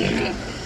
Yeah.